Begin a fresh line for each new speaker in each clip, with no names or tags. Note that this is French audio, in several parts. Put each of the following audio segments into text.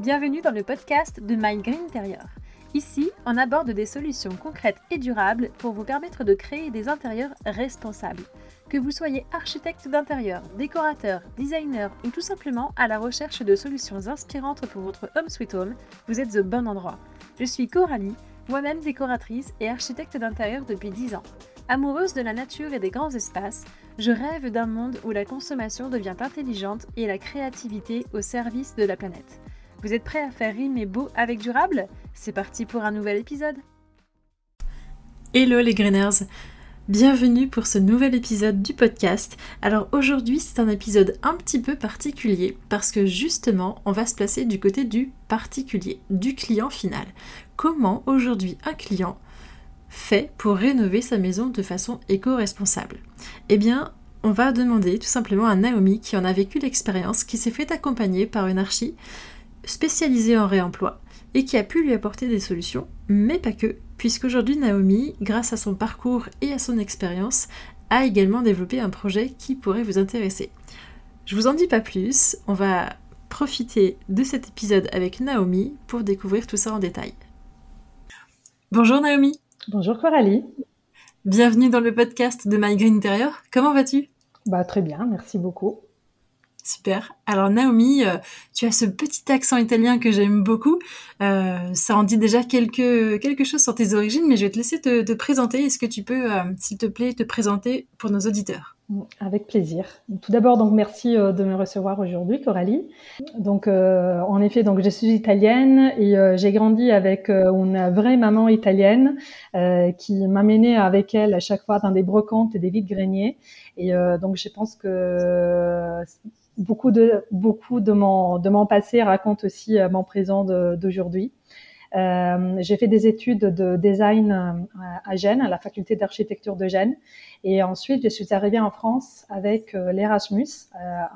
bienvenue dans le podcast de My Green Interior. Ici, on aborde des solutions concrètes et durables pour vous permettre de créer des intérieurs responsables. Que vous soyez architecte d'intérieur, décorateur, designer ou tout simplement à la recherche de solutions inspirantes pour votre home sweet home, vous êtes au bon endroit. Je suis Coralie, moi-même décoratrice et architecte d'intérieur depuis 10 ans. Amoureuse de la nature et des grands espaces, je rêve d'un monde où la consommation devient intelligente et la créativité au service de la planète. Vous êtes prêts à faire rimer beau avec durable? C'est parti pour un nouvel épisode
Hello les Greeners Bienvenue pour ce nouvel épisode du podcast. Alors aujourd'hui c'est un épisode un petit peu particulier parce que justement on va se placer du côté du particulier, du client final. Comment aujourd'hui un client fait pour rénover sa maison de façon éco-responsable? Eh bien, on va demander tout simplement à Naomi qui en a vécu l'expérience, qui s'est fait accompagner par une archi spécialisée en réemploi et qui a pu lui apporter des solutions, mais pas que, puisqu'aujourd'hui Naomi, grâce à son parcours et à son expérience, a également développé un projet qui pourrait vous intéresser. Je vous en dis pas plus, on va profiter de cet épisode avec Naomi pour découvrir tout ça en détail. Bonjour Naomi
Bonjour Coralie.
Bienvenue dans le podcast de My Green Interior. Comment vas-tu?
Bah très bien, merci beaucoup.
Super. Alors Naomi, euh, tu as ce petit accent italien que j'aime beaucoup. Euh, ça en dit déjà quelque, quelque chose sur tes origines, mais je vais te laisser te, présenter. Est-ce que tu peux, euh, s'il te plaît, te présenter pour nos auditeurs?
Avec plaisir. Tout d'abord, donc merci de me recevoir aujourd'hui, Coralie. Donc, en effet, donc je suis italienne et j'ai grandi avec une vraie maman italienne qui m'amenait avec elle à chaque fois dans des brocantes et des vides greniers. Et donc, je pense que beaucoup de beaucoup de mon de mon passé raconte aussi euh, mon présent d'aujourd'hui. Euh, j'ai fait des études de design euh, à Gênes, à la faculté d'architecture de Gênes, et ensuite je suis arrivée en France avec l'Erasmus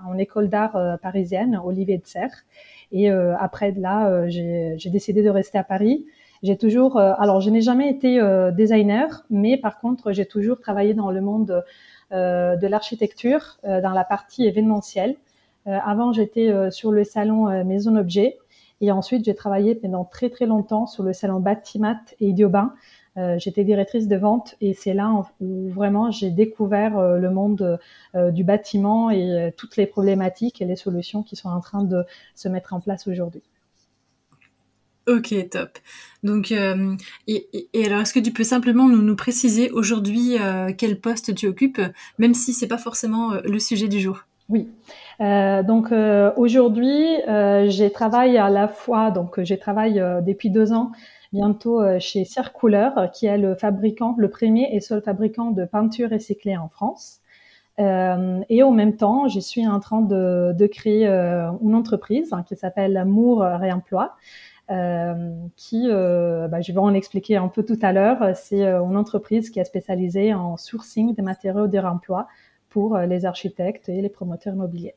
en école d'art parisienne, Olivier de Serre. Et après de là, j'ai décidé de rester à Paris. J'ai toujours, alors je n'ai jamais été designer, mais par contre j'ai toujours travaillé dans le monde de l'architecture, dans la partie événementielle. Euh, avant, j'étais euh, sur le salon euh, Maison Objet. Et ensuite, j'ai travaillé pendant très très longtemps sur le salon Batimat et Idiobin. Euh, j'étais directrice de vente et c'est là où vraiment j'ai découvert le monde euh, du bâtiment et toutes les problématiques et les solutions qui sont en train de se mettre en place aujourd'hui.
Ok, top. Donc, euh, et, et, alors, est-ce que tu peux simplement nous, nous préciser aujourd'hui quel poste tu occupes, même si c'est pas forcément le sujet du jour?
Oui. Euh, donc euh, aujourd'hui, euh, j'ai travaillé à la fois, donc j'ai travaillé euh, depuis deux ans bientôt chez Circouleur, qui est le fabricant, le premier et seul fabricant de peinture recyclée en France. et en même temps, je suis en train de, de créer une entreprise hein, qui s'appelle Amour Réemploi. qui, bah, je vais en expliquer un peu tout à l'heure, c'est une entreprise qui est spécialisée en sourcing des matériaux de réemploi pour euh, les architectes et les promoteurs immobiliers.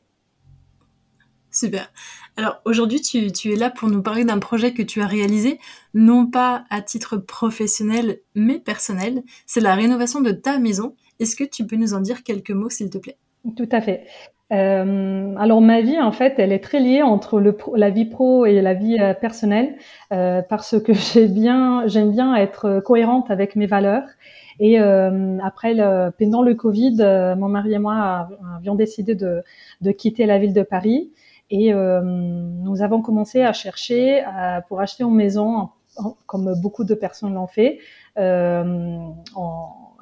Super. Alors aujourd'hui, tu, es là pour nous parler d'un projet que tu as réalisé, non pas à titre professionnel, mais personnel. C'est la rénovation de ta maison. Est-ce que tu peux nous en dire quelques mots, s'il te plaît?
Tout à fait. Euh, alors ma vie, en fait, elle est très liée entre la vie pro et la vie euh, personnelle, euh, parce que j'aime bien être cohérente avec mes valeurs et après, pendant le Covid, mon mari et moi avions décidé de quitter la ville de Paris. Et euh, nous avons commencé à chercher pour acheter une maison, comme beaucoup de personnes l'ont fait, en,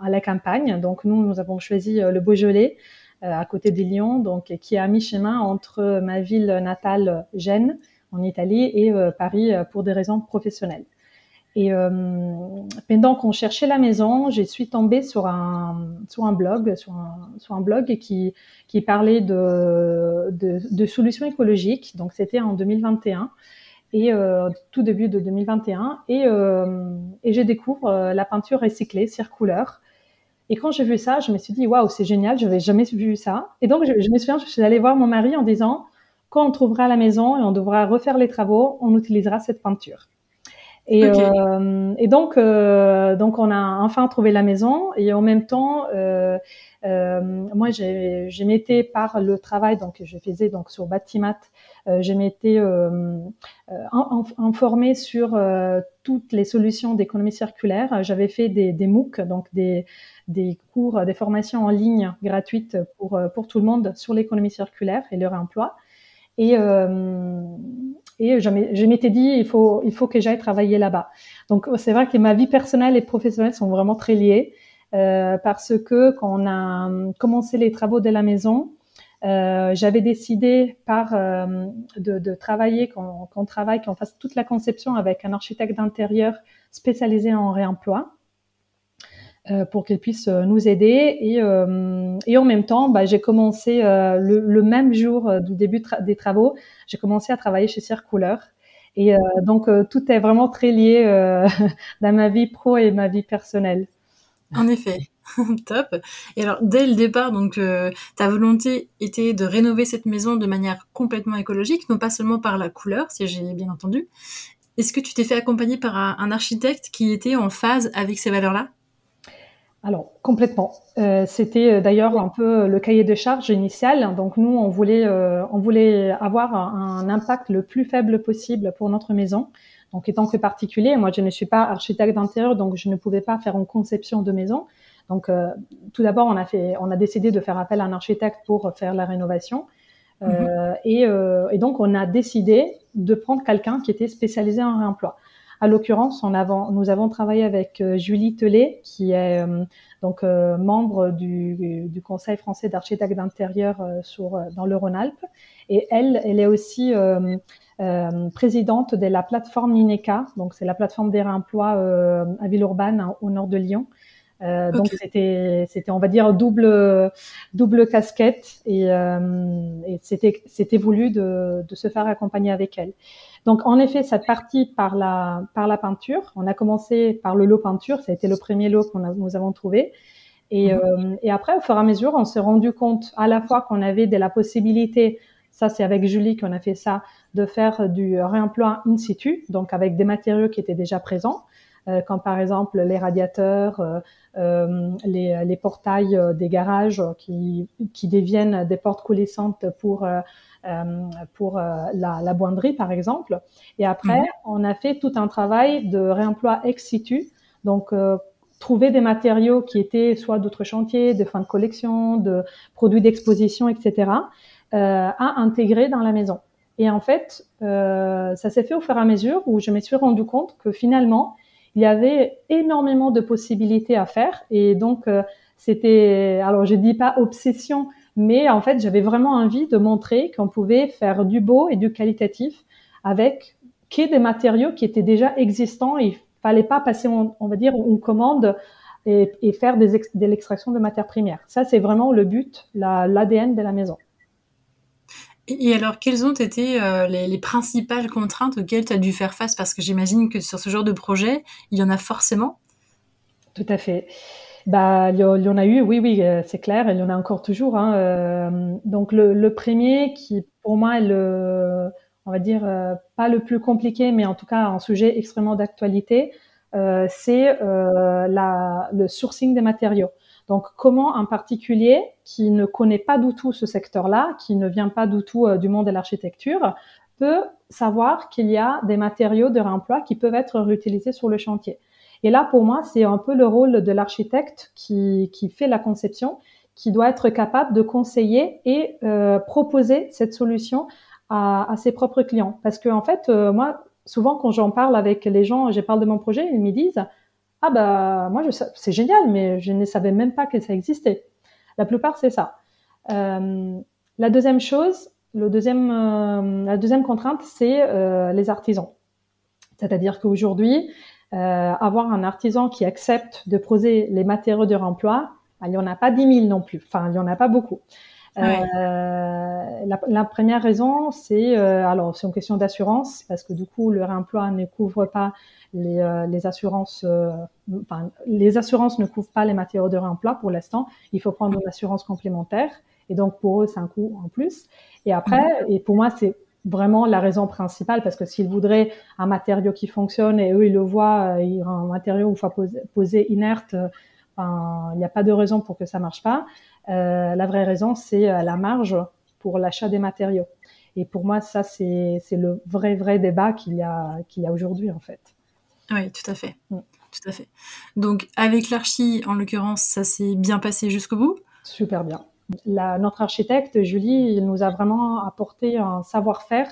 à la campagne. Donc nous, nous avons choisi le Beaujolais, à côté de Lyon, donc qui est à mi-chemin entre ma ville natale Gênes en Italie et Paris pour des raisons professionnelles. Et euh, pendant qu'on cherchait la maison, je suis tombée sur un, sur un blog, sur un, sur un blog qui, qui parlait de, de, de solutions écologiques. Donc c'était en 2021 et euh, tout début de 2021 et, euh, et je découvre euh, la peinture recyclée circulaire. Et quand j'ai vu ça, je me suis dit waouh, c'est génial, je n'avais jamais vu ça. Et donc je, je, me souviens, je suis allée voir mon mari en disant quand on trouvera la maison et on devra refaire les travaux, on utilisera cette peinture. Et, euh, et donc, euh, donc on a enfin trouvé la maison et en même temps, euh, euh moi, je m'étais par le travail, donc je faisais donc sur Batimat, euh, je m'étais euh, informée sur toutes les solutions d'économie circulaire. J'avais fait des, des MOOC, donc des, des cours, des formations en ligne gratuites pour pour tout le monde sur l'économie circulaire et le réemploi. Et, euh, et je m'étais dit, il faut, il faut que j'aille travailler là-bas. Donc, c'est vrai que ma vie personnelle et professionnelle sont vraiment très liées euh, parce que quand on a commencé les travaux de la maison, euh, j'avais décidé par euh, de, de, travailler, qu'on travaille, qu'on fasse toute la conception avec un architecte d'intérieur spécialisé en réemploi. Euh, pour qu'elle puisse euh, nous aider. Et, euh, et en même temps, bah, j'ai commencé le, le, même jour du début des travaux, j'ai commencé à travailler chez Circouleur. Et donc, tout est vraiment très lié dans ma vie pro et ma vie personnelle.
En effet. Top. Et alors, dès le départ, donc, ta volonté était de rénover cette maison de manière complètement écologique, non pas seulement par la couleur, si j'ai bien entendu. Est-ce que tu t'es fait accompagner par un architecte qui était en phase avec ces valeurs-là?
Alors complètement. Euh, c'était euh, d'ailleurs un peu le cahier de charge initial. Donc nous, on voulait, euh, on voulait avoir un, impact le plus faible possible pour notre maison. Donc étant que particulier, moi je ne suis pas architecte d'intérieur, donc je ne pouvais pas faire une conception de maison. Donc tout d'abord, on a fait, on a décidé de faire appel à un architecte pour faire la rénovation. Mhm. et, et, donc on a décidé de prendre quelqu'un qui était spécialisé en réemploi. À l'occurrence, nous avons travaillé avec euh, Julie Tellet, qui est euh, donc euh, membre du, Conseil français d'architectes d'intérieur dans le Rhône-Alpes, et elle, elle est aussi présidente de la plateforme Mineca, donc c'est la plateforme des réemplois à Villeurbanne, au nord de Lyon. Donc c'était, c'était, on va dire double, double casquette et, et c'était, c'était voulu de, de se faire accompagner avec elle. Donc, en effet, ça partie par la, par la peinture. On a commencé par le lot peinture. Ça a été le premier lot qu'on nous avons trouvé. Et, mhm. euh, et, après, au fur et à mesure, on s'est rendu compte à la fois qu'on avait de la possibilité, ça c'est avec Julie qu'on a fait ça, de faire du réemploi in situ, donc avec des matériaux qui étaient déjà présents, euh, comme par exemple les radiateurs, euh, euh les, les, portails euh, des garages qui, qui deviennent des portes coulissantes pour euh, pour euh, la, la, boinderie, par exemple. Et après, mhm. on a fait tout un travail de réemploi ex situ. Donc, euh, trouver des matériaux qui étaient soit d'autres chantiers, de fin de collection, de produits d'exposition, etc., euh, à intégrer dans la maison. Et en fait, euh, ça s'est fait au fur et à mesure où je me suis rendu compte que finalement, il y avait énormément de possibilités à faire. Et donc, euh, c'était, alors je dis pas obsession, mais en fait, j'avais vraiment envie de montrer qu'on pouvait faire du beau et du qualitatif avec qui des matériaux qui étaient déjà existants. Il fallait pas passer, on, va dire, une commande et, et faire des de l'extraction de matières premières. Ça, c'est vraiment le but, l'ADN de la maison.
Et alors, quelles ont été euh, les, les, principales contraintes auxquelles tu as dû faire face? Parce que j'imagine que sur ce genre de projet, il y en a forcément.
Tout à fait. Bah, il y, en a eu, oui, oui, euh, c'est clair, il y en a encore toujours. Hein, euh, donc le, premier qui, pour moi, est le, on va dire, pas le plus compliqué, mais en tout cas un sujet extrêmement d'actualité, c'est euh, le sourcing des matériaux. Donc comment un particulier qui ne connaît pas du tout ce secteur-là, qui ne vient pas du tout du monde de l'architecture, peut savoir qu'il y a des matériaux de réemploi qui peuvent être réutilisés sur le chantier? Et là, pour moi, c'est un peu le rôle de l'architecte qui, qui fait la conception, qui doit être capable de conseiller et euh, proposer cette solution à, à, ses propres clients. Parce que en fait, euh, moi, souvent quand j'en parle avec les gens, je parle de mon projet, ils me disent ah bah moi c'est génial, mais je ne savais même pas que ça existait. La plupart c'est ça. Euh, la deuxième chose, euh, la deuxième contrainte, c'est euh, les artisans. C'est-à-dire qu'aujourd'hui, avoir un artisan qui accepte de poser les matériaux de remploi, il n'y en a pas 10 000 non plus. Enfin, il n'y en a pas beaucoup. Euh, la, la, première raison, c'est euh, alors c'est une question d'assurance parce que du coup le réemploi ne couvre pas les, euh, les assurances, euh, enfin les assurances ne couvrent pas les matériaux de réemploi pour l'instant. Il faut prendre une assurance complémentaire et donc pour eux c'est un coût en plus. Et après, mhm. et pour moi c'est vraiment la raison principale, parce que s'ils voudraient un matériau qui fonctionne et eux ils le voient, euh, un matériau une fois posé, inerte, il n'y a pas de raison pour que ça marche pas. Euh, la vraie raison, c'est euh, la marge pour l'achat des matériaux. Et pour moi, ça, c'est le vrai, vrai débat qu'il y a, qu'il y a aujourd'hui, en fait.
Oui, tout à fait. Mm. Tout à fait. Donc, avec l'archi, en l'occurrence, ça s'est bien passé jusqu'au bout?
Super bien. La, notre architecte, Julie, il nous a vraiment apporté un savoir-faire,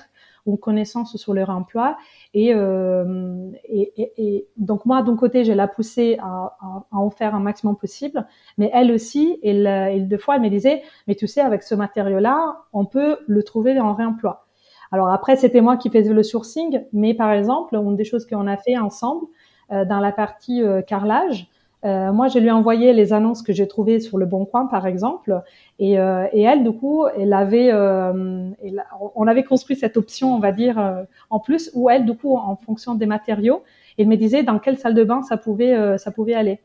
connaissance sur leur emploi. Et, euh, et, et, donc moi, d'un côté, je l'ai poussée à, à, en faire un maximum possible, mais elle aussi, elle, elle, deux fois, elle me disait, mais tu sais, avec ce matériau-là, on peut le trouver en réemploi. Alors après, c'était moi qui faisais le sourcing, mais par exemple, une des choses qu'on a fait ensemble euh, dans la partie euh, carrelage, euh, moi, je lui ai envoyé les annonces que j'ai trouvées sur le Bon Coin, par exemple, et, euh, et elle, du coup, elle avait, euh, elle, on avait construit cette option, on va dire, euh, en plus, où elle, du coup, en fonction des matériaux, elle me disait dans quelle salle de bain ça pouvait, euh, ça pouvait aller.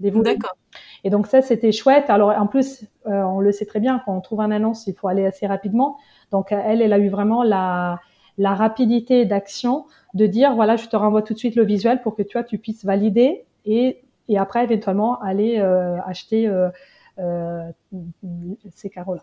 D'accord.
Et donc ça, c'était chouette. Alors en plus, on le sait très bien, quand on trouve une annonce, il faut aller assez rapidement. Donc elle, elle a eu vraiment la, la rapidité d'action de dire voilà, je te renvoie tout de suite le visuel pour que toi tu puisses valider et et après éventuellement aller euh, acheter euh, euh, ces carreaux-là.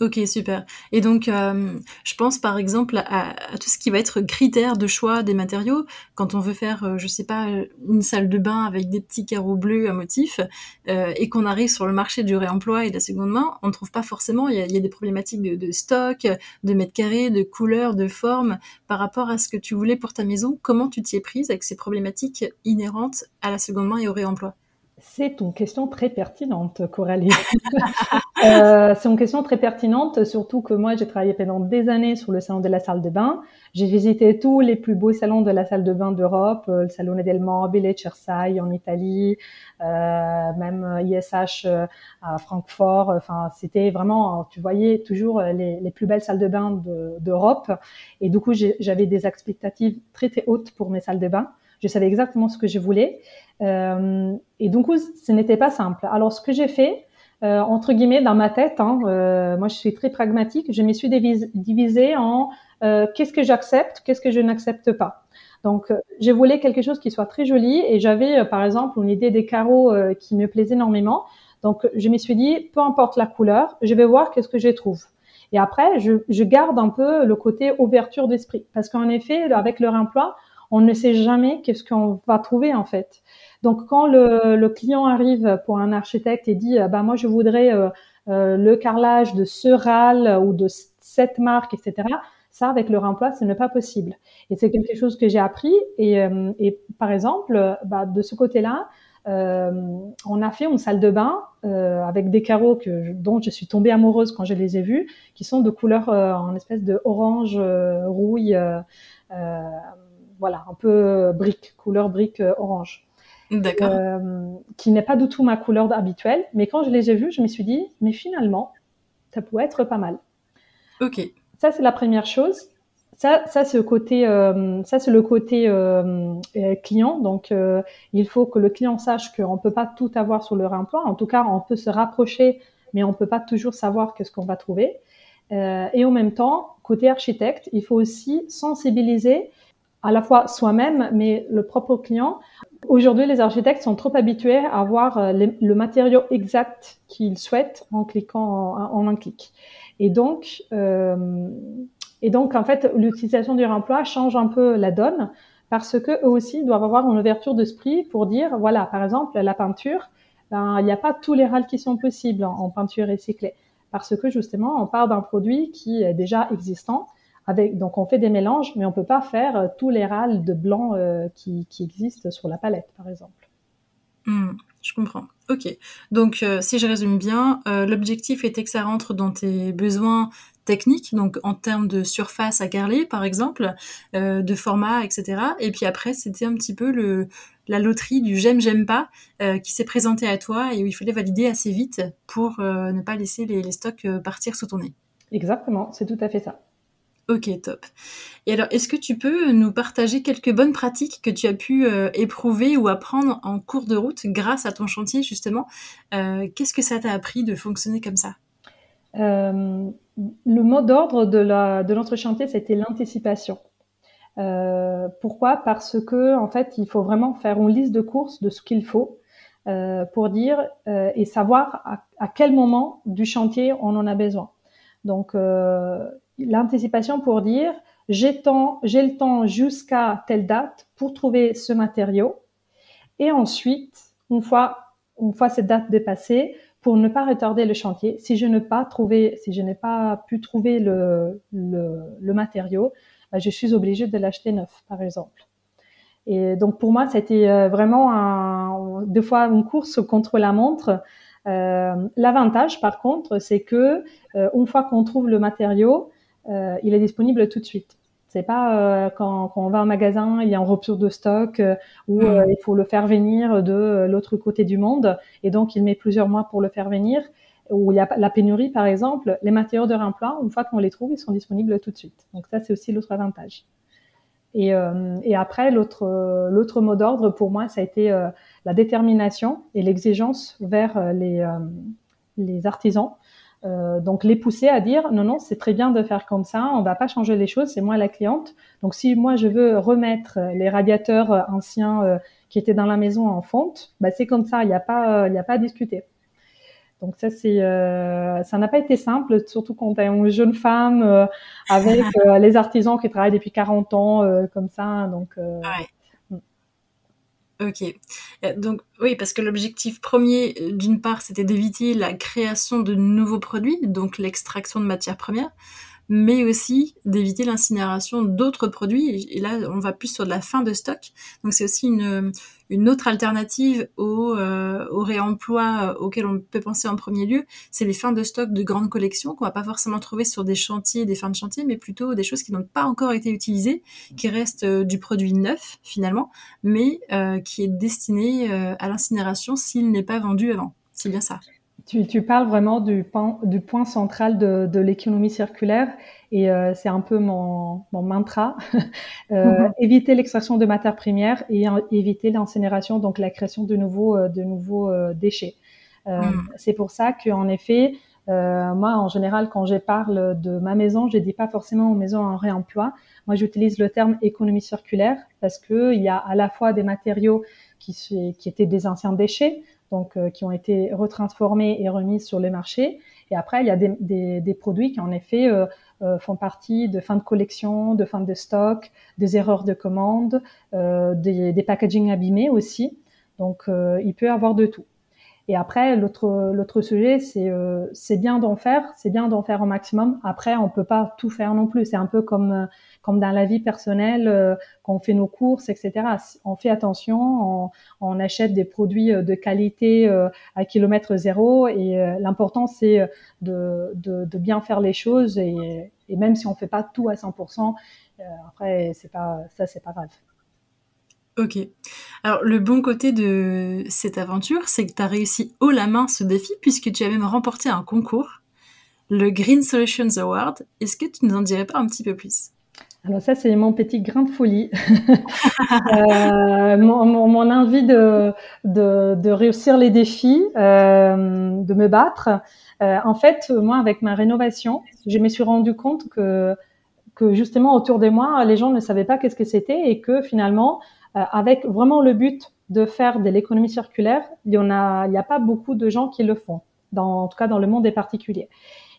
Ok, super. Et donc, euh, je pense par exemple à, à, tout ce qui va être critère de choix des matériaux. Quand on veut faire, euh, je sais pas, une salle de bain avec des petits carreaux bleus à motif, euh, et qu'on arrive sur le marché du réemploi et de la seconde main, on ne trouve pas forcément. Il y a, il y a des problématiques de, de, stock, de mètres carrés, de couleurs, de formes par rapport à ce que tu voulais pour ta maison. Comment tu t'y es prise avec ces problématiques inhérentes à la seconde main et au réemploi?
C'est une question très pertinente, Coralie. euh, c'est une question très pertinente, surtout que moi, j'ai travaillé pendant des années sur le salon de la salle de bain. J'ai visité tous les plus beaux salons de la salle de bain d'Europe, euh, le Salone del Mobile, Cersailles en Italie, euh, même ISH euh, à Francfort. Enfin, c'était vraiment, tu voyais toujours les, les plus belles salles de bain d'Europe. Et du coup, j'avais des expectatives très, très hautes pour mes salles de bain. Je savais exactement ce que je voulais. Euh, et donc, ce n'était pas simple. Alors, ce que j'ai fait, euh, entre guillemets, dans ma tête, hein, euh, moi, je suis très pragmatique. Je me suis divisée en euh, qu'est-ce que j'accepte, qu'est-ce que je n'accepte pas. Donc, euh, je voulais quelque chose qui soit très joli et j'avais, euh, par exemple, une idée des carreaux qui me plaisait énormément. Donc, je me suis dit, peu importe la couleur, je vais voir qu'est-ce que je trouve. Et après, je, je garde un peu le côté ouverture d'esprit. Parce qu'en effet, avec leur emploi, on ne sait jamais qu'est-ce qu'on va trouver en fait. Donc quand le, le, client arrive pour un architecte et dit bah moi je voudrais euh, euh, le carrelage de ce râle ou de cette marque etc. Ça avec le remploi ce n'est pas possible. Et c'est quelque chose que j'ai appris et, euh, et, par exemple bah, de ce côté-là euh, on a fait une salle de bain euh, avec des carreaux que, dont je suis tombée amoureuse quand je les ai vus, qui sont de couleur en espèce de orange rouille voilà, un peu brique, couleur brique euh, orange.
D'accord. Euh,
qui n'est pas du tout ma couleur habituelle, mais quand je les ai vus, je me suis dit, mais finalement, ça pourrait être pas mal.
Ok.
Ça, c'est la première chose. Ça, ça c'est le côté, euh, ça c'est le côté euh, euh client. Donc, euh, il faut que le client sache qu'on peut pas tout avoir sur le réemploi. En tout cas, on peut se rapprocher, mais on peut pas toujours savoir qu'est-ce qu'on va trouver. et en même temps, côté architecte, il faut aussi sensibiliser à la fois soi-même, mais le propre client. Aujourd'hui, les architectes sont trop habitués à avoir euh, le matériau exact qu'ils souhaitent en cliquant en, un clic. Et donc, euh, et donc, en fait, l'utilisation du remploi change un peu la donne parce que eux aussi doivent avoir une ouverture d'esprit pour dire, voilà, par exemple, la peinture, ben, il n'y a pas tous les râles qui sont possibles en, en peinture recyclée parce que justement, on part d'un produit qui est déjà existant avec, donc on fait des mélanges, mais on peut pas faire euh, tous les râles de blanc euh, qui, qui, existent sur la palette, par exemple.
Mmh, je comprends. Ok. Donc, euh, si je résume bien, euh, l'objectif était que ça rentre dans tes besoins techniques, donc en termes de surface à carreler, par exemple, de format, etc. Et puis après, c'était un petit peu le, la loterie du j'aime, j'aime pas, qui s'est présenté à toi et où il fallait valider assez vite pour ne pas laisser les, les stocks partir sous ton nez.
Exactement, c'est tout à fait ça.
Ok, top. Et alors, est-ce que tu peux nous partager quelques bonnes pratiques que tu as pu euh, éprouver ou apprendre en cours de route grâce à ton chantier, justement? Euh, Qu'est-ce que ça t'a appris de fonctionner comme ça?
Euh, le mot d'ordre de, notre chantier, c'était l'anticipation. Euh, pourquoi? Parce que en fait, il faut vraiment faire une liste de courses de ce qu'il faut euh, pour dire euh, et savoir à, à, quel moment du chantier on en a besoin. Donc euh, l'anticipation pour dire j'ai le temps jusqu'à telle date pour trouver ce matériau et ensuite une fois une fois cette date dépassée pour ne pas retarder le chantier. Si je n'ai pas trouvé, si je n'ai pas pu trouver le, le, matériau, bah, je suis obligée de l'acheter neuf, par exemple. Et donc pour moi, c'était euh, vraiment deux fois une course contre la montre. Euh, L'avantage, par contre, c'est que euh, une fois qu'on trouve le matériau, euh, il est disponible tout de suite. C'est pas euh, quand, quand, on va en magasin, il y a un rupture de stock euh, ou mmh. il faut le faire venir de l'autre côté du monde et donc il met plusieurs mois pour le faire venir. Où il y a la pénurie, par exemple, les matériaux de réemploi, une fois qu'on les trouve, ils sont disponibles tout de suite. Donc ça, c'est aussi l'autre avantage. Et, euh, et après, l'autre l'autre mot d'ordre pour moi, ça a été euh, la détermination et l'exigence vers les les artisans euh, donc les pousser à dire non non c'est très bien de faire comme ça, on va pas changer les choses, c'est moi la cliente. Donc si moi je veux remettre les radiateurs euh, anciens euh, qui étaient dans la maison en fonte, bah c'est comme ça, il n'y a pas il y a pas à discuter. Donc ça c'est euh, ça n'a pas été simple, surtout quand tu es une jeune femme euh, avec les artisans qui travaillent depuis 40 ans comme ça. Donc ouais.
Ok. Donc oui, parce que l'objectif premier, euh, d'une part, c'était d'éviter la création de nouveaux produits, donc l'extraction de matières premières, mais aussi d'éviter l'incinération d'autres produits. Et là, on va plus sur de la fin de stock. Donc c'est aussi une, une autre alternative au, euh, au réemploi euh, auquel on peut penser en premier lieu. C'est les fins de stock de grandes collections qu'on va pas forcément trouver sur des chantiers, des fins de chantier, mais plutôt des choses qui n'ont pas encore été utilisées, qui restent euh, du produit neuf finalement, mais euh, qui est destiné euh, à l'incinération s'il n'est pas vendu avant. C'est bien ça.
Tu, tu, parles vraiment du, point, du point central de, de l'économie circulaire et euh, c'est un peu mon, mon mantra. euh, mm-hmm. Éviter l'extraction de matières premières et en, éviter l'incinération, donc la création de nouveaux, euh, de nouveaux euh, déchets. Mm. C'est pour ça qu'en effet, moi en général quand je parle de ma maison, je dis pas forcément maison en réemploi. Moi j'utilise le terme économie circulaire parce que il y a à la fois des matériaux qui, qui étaient des anciens déchets, donc euh, qui ont été retransformés et remis sur le marché. Et après, il y a des, des, des produits qui en effet euh, euh, font partie de fin de collection, de fin de stock, des erreurs de commande, euh, des, des packaging abîmés aussi. Donc, euh, il peut y avoir de tout. Et après, l'autre l'autre sujet, c'est euh, c'est bien d'en faire, c'est bien d'en faire au maximum. Après, on peut pas tout faire non plus. C'est un peu comme comme dans la vie personnelle, euh, quand on fait nos courses, etc. On fait attention, on, on achète des produits euh, de qualité euh, à kilomètre zéro. Et euh, l'important, c'est de, de, de, bien faire les choses. Et, et, même si on fait pas tout à 100%, après, c'est pas ça, c'est pas grave.
Ok. Alors, le bon côté de cette aventure, c'est que tu as réussi haut la main ce défi puisque tu as même remporté un concours, le Green Solutions Award. Est-ce que tu nous en dirais pas un petit peu plus?
Alors ça, c'est mon petit grain de folie, euh, mon, envie de, réussir les défis, euh, de me battre. Euh, en fait, moi, avec ma rénovation, je me suis rendu compte que, que justement autour de moi, les gens ne savaient pas qu'est-ce que c'était et que finalement, avec vraiment le but de faire de l'économie circulaire, il y en a, il n'y a pas beaucoup de gens qui le font, dans, en tout cas dans le monde des particuliers.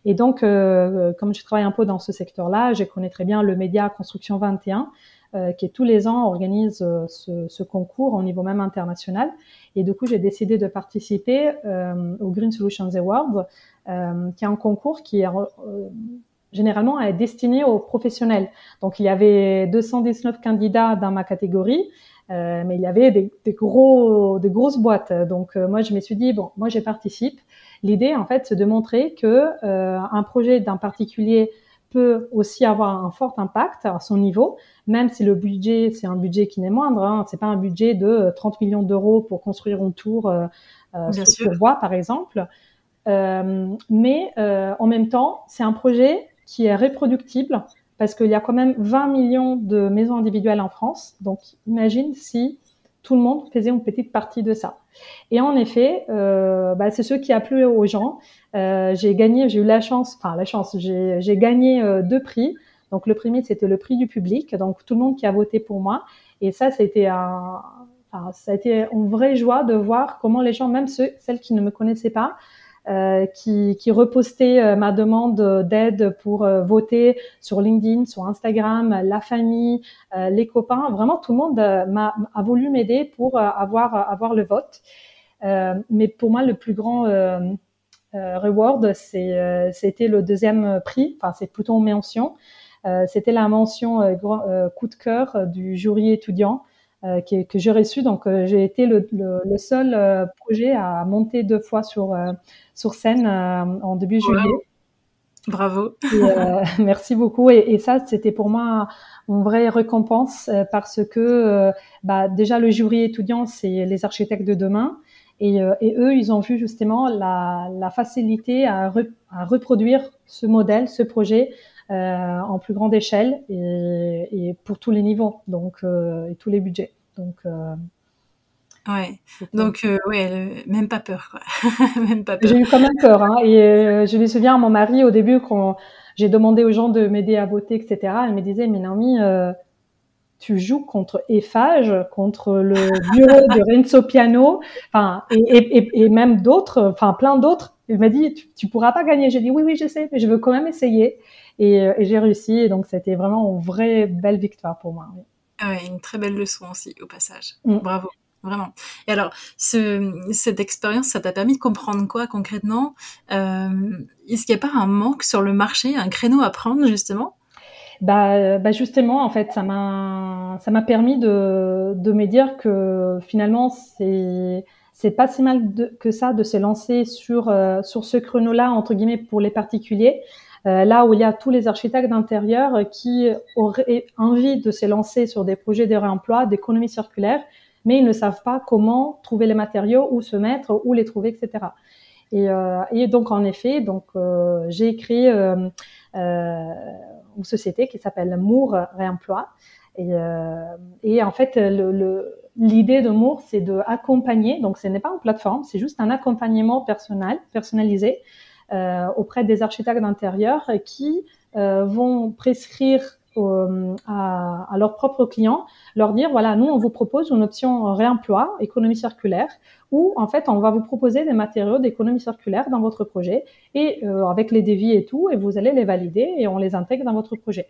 Et donc, euh, comme je travaille un peu dans ce secteur-là, je connais très bien le média Construction 21, euh, qui tous les ans organise euh, ce, ce, concours au niveau même international. Et du coup, j'ai décidé de participer euh, au Green Solutions Award, euh, qui est un concours qui est généralement est destiné aux professionnels. Donc, il y avait 219 candidats dans ma catégorie. Euh, mais il y avait des, des, gros, des grosses boîtes. Donc euh, moi, je me suis dit bon, moi, je participe. L'idée, en fait, c'est de montrer que euh, un projet d'un particulier peut aussi avoir un fort impact à son niveau, même si le budget, c'est un budget qui n'est moindre. Hein, c'est pas un budget de 30 millions d'euros pour construire une tour euh, sur, sur voie, par exemple. mais en même temps, c'est un projet qui est reproductible parce qu'il y a quand même 20 millions de maisons individuelles en France. Donc, imagine si tout le monde faisait une petite partie de ça. Et en effet, euh, bah, c'est ce qui a plu aux gens. Euh, j'ai gagné, j'ai eu la chance, enfin la chance, j'ai gagné euh, deux prix. Donc le premier, c'était le prix du public, donc tout le monde qui a voté pour moi. Et ça, c'était un, enfin, ça a été une vraie joie de voir comment les gens, même ceux, celles qui ne me connaissaient pas, qui, qui repostait euh, ma demande d'aide pour euh, voter sur LinkedIn, sur Instagram, la famille, les copains. Vraiment, tout le monde a, a voulu m'aider pour avoir, avoir le vote. mais pour moi, le plus grand reward, c'était le deuxième prix. Enfin, c'est plutôt une mention. c'était la mention coup de cœur du jury étudiant euh, que, que j'ai reçu. Donc, euh, j'ai été le, le, seul euh, projet à monter deux fois sur, sur scène en début juillet.
Bravo.
merci beaucoup. Et, et ça, c'était pour moi une vraie récompense parce que bah, déjà le jury étudiant, c'est les architectes de demain. Et, et, eux, ils ont vu justement la, la facilité à, à, reproduire ce modèle, ce projet euh, en plus grande échelle et, et, pour tous les niveaux, donc euh, et tous les budgets. Donc
euh, Ouais. Donc, euh, ouais, même pas peur, quoi.
même pas peur. J'ai eu quand même peur, hein. Et euh, je me souviens, mon mari, au début, quand j'ai demandé aux gens de m'aider à voter, etc., elle me disait, mais Naomi, euh, tu joues contre Eiffage, contre le bureau de Renzo Piano, enfin, et, et, et, même d'autres, enfin, plein d'autres. Il m'a dit, tu, tu pourras pas gagner. J'ai dit, oui, oui, je sais, mais je veux quand même essayer. Euh, et, j'ai réussi. Et donc, c'était vraiment une vraie belle victoire pour moi.
Ah une très belle leçon aussi, au passage. Mm. Bravo. Vraiment. Et alors, ce, cette expérience, ça t'a permis de comprendre quoi concrètement? Euh, Est-ce qu'il n'y a pas un manque sur le marché, un créneau à prendre justement?
Bah, bah justement, en fait, ça m'a ça m'a permis de, de me dire que finalement c'est c'est pas si mal que ça de se lancer sur euh, sur ce créneau-là entre guillemets pour les particuliers euh, là où il y a tous les architectes d'intérieur qui auraient envie de se lancer sur des projets de réemploi, d'économie circulaire, mais ils ne savent pas comment trouver les matériaux, où se mettre, où les trouver, etc. Et, euh, et donc en effet, donc euh, j'ai créé euh, euh, une société qui s'appelle Moore Réemploi. Et, euh, et en fait, l'idée le, de Moore, c'est de accompagner. Donc ce n'est pas une plateforme, c'est juste un accompagnement personnel, personnalisé euh, auprès des architectes d'intérieur qui euh, vont prescrire euh, à, leurs propres clients, leur dire voilà, nous on vous propose une option réemploi, économie circulaire, où en fait on va vous proposer des matériaux d'économie circulaire dans votre projet et euh, avec les devis et tout, et vous allez les valider et on les intègre dans votre projet.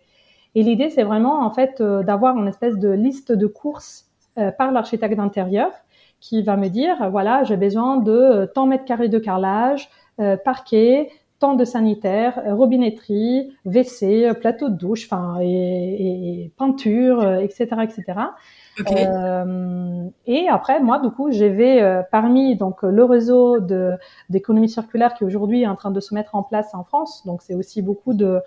Et l'idée c'est vraiment en fait d'avoir une espèce de liste de courses par l'architecte d'intérieur qui va me dire voilà j'ai besoin de tant mètres carrés de carrelage, euh, parquet, temps de sanitaire, euh, robinetterie, WC, euh, plateau de douche, enfin et, peinture, etc., etc. et après, moi, du coup, j'ai vais parmi donc le réseau de d'économie circulaire qui aujourd'hui est en train de se mettre en place en France. Donc, c'est aussi beaucoup de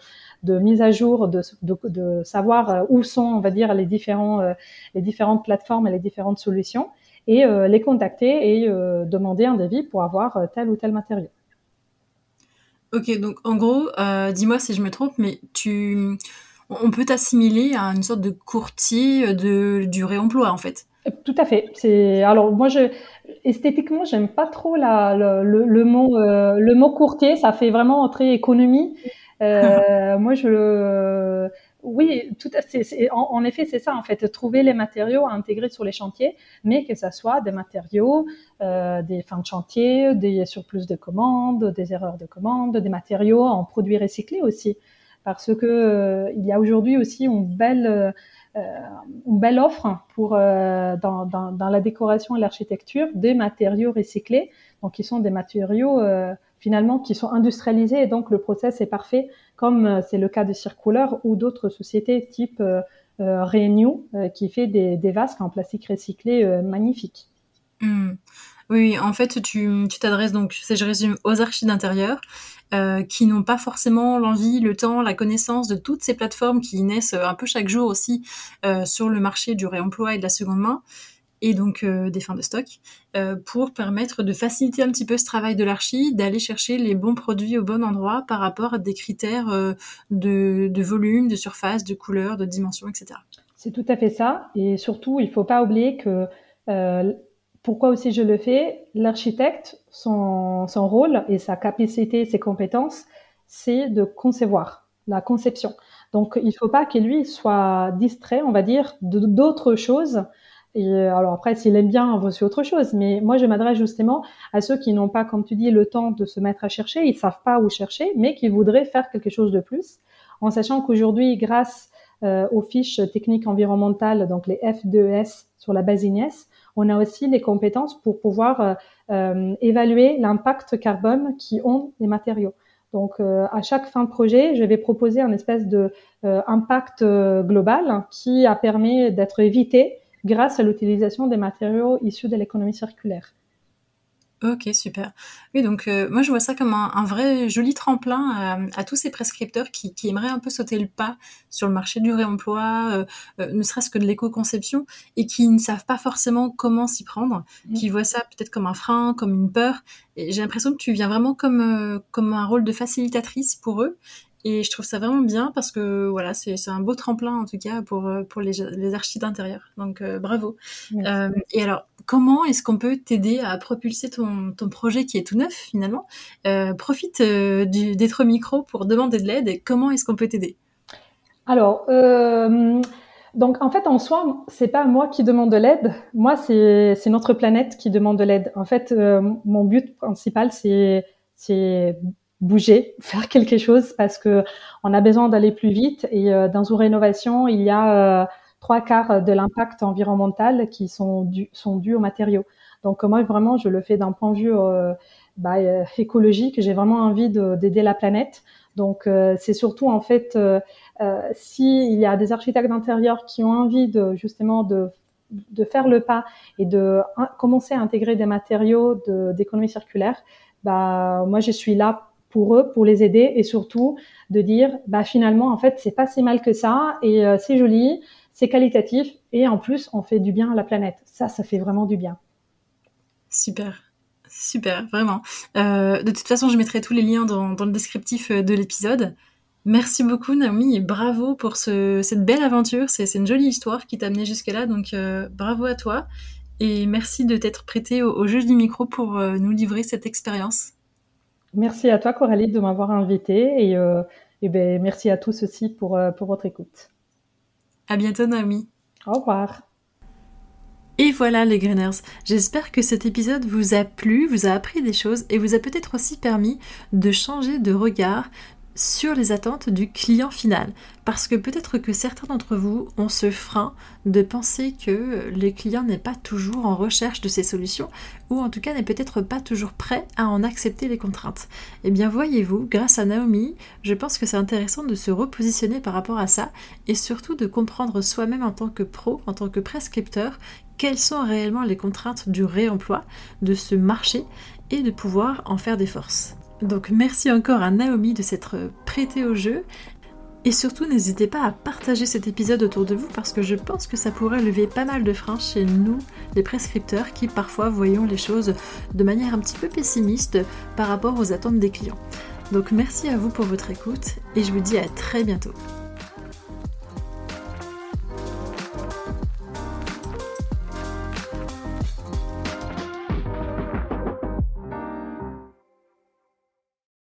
de mise à jour, de, de, de, savoir où sont, on va dire, les différents les différentes plateformes et les différentes solutions, et les contacter et demander un devis pour avoir tel ou tel matériau.
Ok, donc en gros, euh, dis-moi si je me trompe, mais tu, on peut t'assimiler à une sorte de courtier de, du réemploi en fait.
Tout à fait. C'est alors moi je esthétiquement j'aime pas trop la, le, le, mot euh, le mot courtier. Ça fait vraiment entrer économie. Euh, moi je le oui, tout à, c'est, en, effet, c'est ça en fait, trouver les matériaux à intégrer sur les chantiers, mais que ça soit des matériaux, euh, des fins de chantier, des surplus de commandes, des erreurs de commandes, des matériaux en produits recyclés aussi, parce que euh, il y a aujourd'hui aussi une belle euh, une belle offre pour euh, dans, dans, dans, la décoration et l'architecture des matériaux recyclés, donc qui sont des matériaux euh, finalement qui sont industrialisés et donc le process est parfait, comme euh, c'est le cas de Circular ou d'autres sociétés type euh, euh Renew qui fait des, des, vasques en plastique recyclé magnifiques.
Hmm. Oui, en fait, tu t'adresses donc, si je résume, aux archives d'intérieur euh, qui n'ont pas forcément l'envie, le temps, la connaissance de toutes ces plateformes qui naissent un peu chaque jour aussi euh, sur le marché du réemploi et de la seconde main et donc euh, des fins de stock, euh, pour permettre de faciliter un petit peu ce travail de l'archi, d'aller chercher les bons produits au bon endroit par rapport à des critères euh, de, volume, de surface, de couleur, de dimension, etc.
C'est tout à fait ça. Et surtout, il ne faut pas oublier que pourquoi aussi je le fais L'architecte, son, son rôle et sa capacité, ses compétences, c'est de concevoir la conception. Donc, il ne faut pas que lui soit distrait, on va dire, d'autres choses. Et euh, alors après, s'il aime bien, voici autre chose. Mais moi, je m'adresse justement à ceux qui n'ont pas, comme tu dis, le temps de se mettre à chercher, ils savent pas où chercher, mais qui voudraient faire quelque chose de plus, en sachant qu'aujourd'hui, grâce euh, aux fiches techniques environnementales, donc les F2S sur la base INES, on a aussi les compétences pour pouvoir euh, euh évaluer l'impact carbone qui ont les matériaux. Donc, euh, à chaque fin de projet, je vais proposer un espèce de euh, impact euh, global qui a permis d'être évité grâce à l'utilisation des matériaux issus de l'économie circulaire.
Ok, super. Oui, donc euh, moi je vois ça comme un, vrai joli tremplin à, tous ces prescripteurs qui, aimeraient un peu sauter le pas sur le marché du réemploi, euh, euh, ne serait-ce que de l'éco-conception, et qui ne savent pas forcément comment s'y prendre, mmh. qui voient ça peut-être comme un frein, comme une peur. Et j'ai l'impression que tu viens vraiment comme, comme un rôle de facilitatrice pour eux, et je trouve ça vraiment bien parce que voilà, c'est un beau tremplin en tout cas pour, euh, pour les, les archives d'intérieur. Donc euh, bravo. Euh, et alors, comment est-ce qu'on peut t'aider à propulser ton, ton projet qui est tout neuf finalement? Euh, Profite d'être micro pour demander de l'aide et comment est-ce qu'on peut t'aider?
Alors, donc en fait en soi, c'est pas moi qui demande de l'aide. Moi, c'est notre planète qui demande de l'aide. En fait, mon but principal, c'est bouger, faire quelque chose parce que on a besoin d'aller plus vite. Et euh, dans une rénovation, il y a euh, trois quarts de l'impact environnemental qui sont dus sont dus aux matériaux. Donc moi vraiment, je le fais d'un point de vue euh, bah, écologique. J'ai vraiment envie d'aider la planète. Donc c'est surtout en fait si il y a des architectes d'intérieur qui ont envie de justement de de faire le pas et de commencer à intégrer des matériaux d'économie circulaire, bah moi je suis là pour eux, pour les aider et surtout de dire, bah finalement, en fait, c'est pas si mal que ça et euh, c'est joli, c'est qualitatif et en plus, on fait du bien à la planète. Ça, ça fait vraiment du bien.
Super. Super, vraiment. Euh, de toute façon, je mettrai tous les liens dans, le descriptif euh, de l'épisode. Merci beaucoup Naomi et bravo pour cette belle aventure. C'est une jolie histoire qui t'a amené jusque-là, donc bravo à toi. Et merci de t'être prêté au, au, jeu du micro pour nous livrer cette expérience.
Merci à toi, Coralie, de m'avoir invité et, euh, et ben, merci à tous aussi pour, euh, pour votre écoute.
À bientôt, Naomi.
Au revoir.
Et voilà les Greeners, j'espère que cet épisode vous a plu, vous a appris des choses et vous a peut-être aussi permis de changer de regard sur les attentes du client final. Parce que peut-être que certains d'entre vous ont ce frein de penser que le client n'est pas toujours en recherche de ces solutions, ou en tout cas n'est peut-être pas toujours prêt à en accepter les contraintes. Eh bien voyez-vous, grâce à Naomi, je pense que c'est intéressant de se repositionner par rapport à ça, et surtout de comprendre soi-même en tant que pro, en tant que prescripteur, quelles sont réellement les contraintes du réemploi, de ce marché, et de pouvoir en faire des forces. Donc merci encore à Naomi de s'être prêtée au jeu. Et surtout, n'hésitez pas à partager cet épisode autour de vous parce que je pense que ça pourrait lever pas mal de freins chez nous, les prescripteurs, qui parfois voyons les choses de manière un petit peu pessimiste par rapport aux attentes des clients. Donc merci à vous pour votre écoute et je vous dis à très bientôt.